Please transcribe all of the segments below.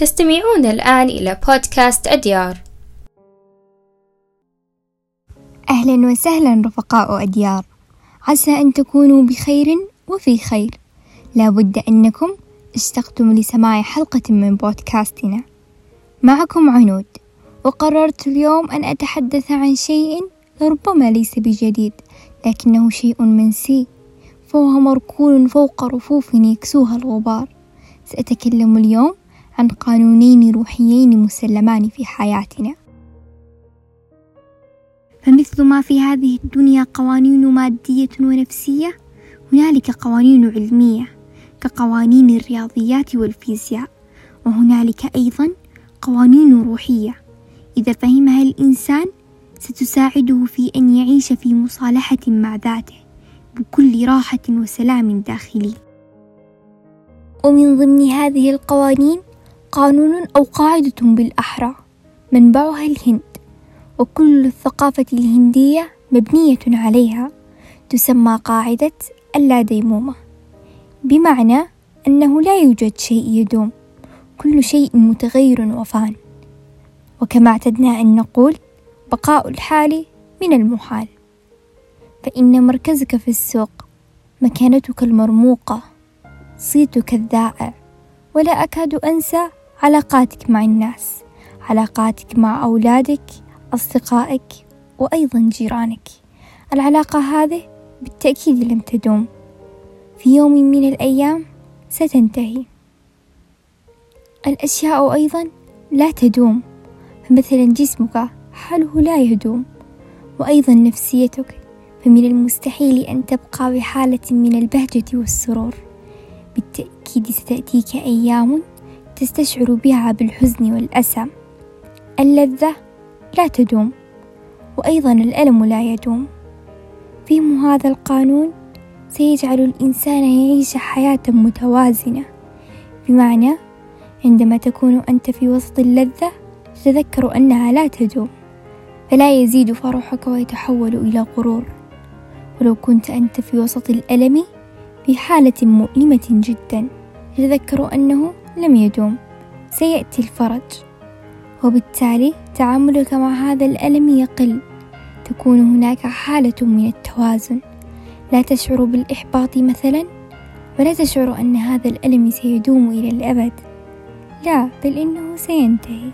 تستمعون الآن إلى بودكاست أديار. أهلا وسهلا رفقاء أديار. عسى أن تكونوا بخير وفي خير. لابد أنكم اشتقتم لسماع حلقة من بودكاستنا. معكم عنود. وقررت اليوم أن أتحدث عن شيء لربما ليس بجديد لكنه شيء منسي فهو مركون فوق رفوف يكسوها الغبار. سأتكلم اليوم عن قانونين روحيين مسلمان في حياتنا. فمثل ما في هذه الدنيا قوانين مادية ونفسية هنالك قوانين علمية كقوانين الرياضيات والفيزياء وهنالك أيضا قوانين روحية. إذا فهمها الإنسان ستساعده في أن يعيش في مصالحة مع ذاته بكل راحة وسلام داخلي. ومن ضمن هذه القوانين قانون أو قاعدة بالأحرى. منبعها الهند. وكل الثقافة الهندية مبنية عليها. تسمى قاعدة اللا ديمومة بمعنى أنه لا يوجد شيء يدوم. كل شيء متغير وفان. وكما اعتدنا أن نقول بقاء الحال من المحال. فإن مركزك في السوق مكانتك المرموقة صيتك الذائع ولا أكاد أنسى علاقاتك مع الناس علاقاتك مع أولادك أصدقائك وأيضا جيرانك. العلاقة هذه بالتأكيد لم تدوم. في يوم من الأيام ستنتهي. الأشياء أيضا لا تدوم. فمثلا جسمك حاله لا يدوم. وأيضا نفسيتك. فمن المستحيل أن تبقى بحالة من البهجة والسرور. بالتأكيد ستأتيك أيام تستشعر بها بالحزن والأسى. اللذة لا تدوم وأيضا الألم لا يدوم. فهم هذا القانون سيجعل الإنسان يعيش حياة متوازنة. بمعنى عندما تكون أنت في وسط اللذة تتذكر أنها لا تدوم فلا يزيد فرحك ويتحول إلى غرور. ولو كنت أنت في وسط الألم في حالة مؤلمة جدا تتذكر أنه لم يدوم سيأتي الفرج. وبالتالي تعاملك مع هذا الألم يقل. تكون هناك حالة من التوازن. لا تشعر بالإحباط مثلا ولا تشعر أن هذا الألم سيدوم إلى الأبد. لا بل إنه سينتهي.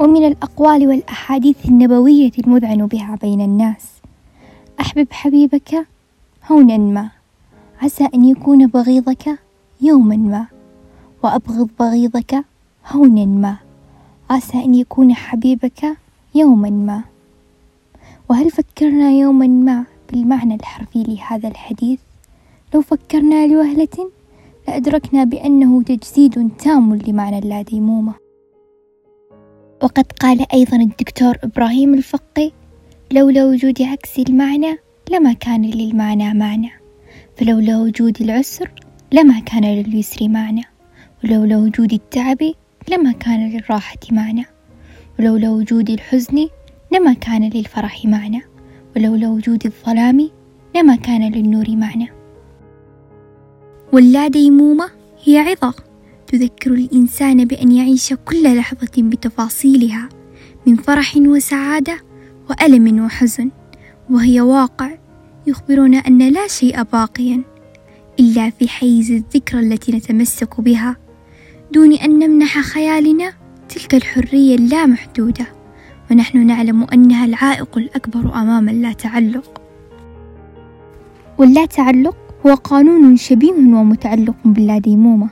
ومن الأقوال والأحاديث النبوية المذعن بها بين الناس. أحبب حبيبك هونا ما. عسى أن يكون بغيضك يوما ما. وأبغض بغيضك هونا ما. عسى أن يكون حبيبك يوما ما. وهل فكرنا يوما ما بالمعنى الحرفي لهذا الحديث؟ لو فكرنا لوهلة لأدركنا بأنه تجسيد تام لمعنى اللاديمومة وقد قال أيضا الدكتور إبراهيم الفقي لولا وجود عكس المعنى لما كان للمعنى معنى. فلولا وجود العسر لما كان لليسر معنى ولولا وجود التعب لما كان للراحة معنى ولولا وجود الحزن لما كان للفرح معنى ولولا وجود الظلام لما كان للنور معنى واللا ديمومة هي عظة تذكر الإنسان بأن يعيش كل لحظة بتفاصيلها من فرح وسعادة وألم وحزن وهي واقع يخبرنا أن لا شيء باقيا. إلا في حيز الذكرى التي نتمسك بها. دون أن نمنح خيالنا تلك الحرية اللامحدودة ونحن نعلم أنها العائق الأكبر أمام اللا تعلق واللا تعلق هو قانون شبيه ومتعلق باللا ديمومة.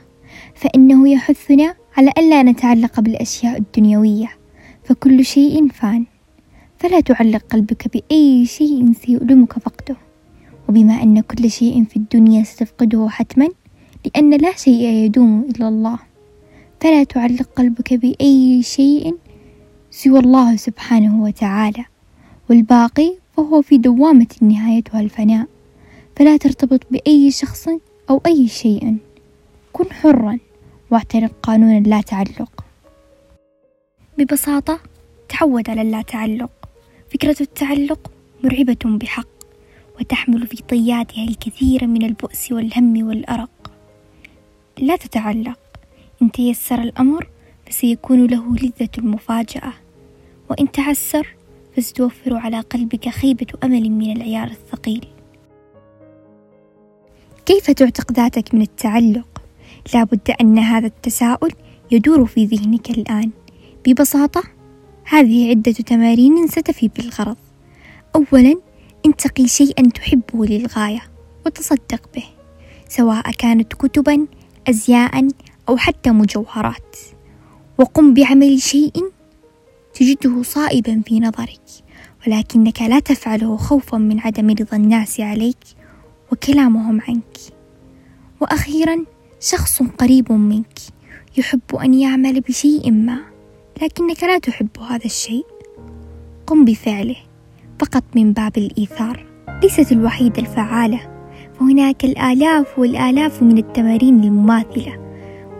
فإنه يحثنا على ألا نتعلق بالأشياء الدنيوية. فكل شيء فان. فلا تعلق قلبك بأي شيء سيؤلمك فقده. وبما أن كل شيء في الدنيا ستفقده حتما لأن لا شيء يدوم إلا الله. فلا تعلق قلبك بأي شيء سوى الله سبحانه وتعالى والباقي فهو في دوامة نهايتها الفناء. فلا ترتبط بأي شخص أو أي شيء. كن حرا واعتنق قانون اللا تعلق. ببساطة تعود على اللا تعلق. فكرة التعلق مرعبة بحق. وتحمل في طياتها الكثير من البؤس والهم والأرق. لا تتعلق. إن تيسر الأمر فسيكون له لذة المفاجأة وإن تعسر فستوفر على قلبك خيبة أمل من العيار الثقيل. كيف تعتق ذاتك من التعلق؟ لابد أن هذا التساؤل يدور في ذهنك الآن. ببساطة هذه عدة تمارين ستفي بالغرض. أولا انتقي شيئا تحبه للغاية وتصدق به سواء كانت كتبا أزياء أو حتى مجوهرات. وقم بعمل شيء تجده صائبا في نظرك ولكنك لا تفعله خوفا من عدم رضا الناس عليك وكلامهم عنك. وأخيرا شخص قريب منك يحب أن يعمل بشيء ما لكنك لا تحب هذا الشيء. قم بفعله. فقط من باب الإيثار ليست الوحيدة الفعالة. فهناك الآلاف والآلاف من التمارين المماثلة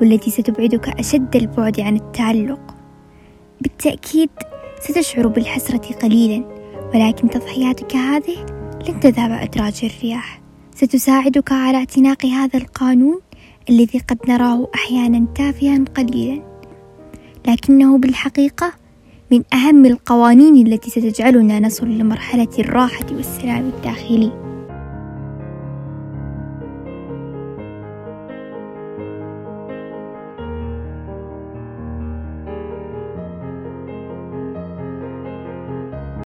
والتي ستبعدك أشد البعد عن التعلق. بالتأكيد ستشعر بالحسرة قليلا ولكن تضحياتك هذه لن تذهب أدراج الرياح. ستساعدك على اعتناق هذا القانون الذي قد نراه أحيانا تافها قليلا. لكنه بالحقيقة من أهم القوانين التي ستجعلنا نصل لمرحلة الراحة والسلام الداخلي.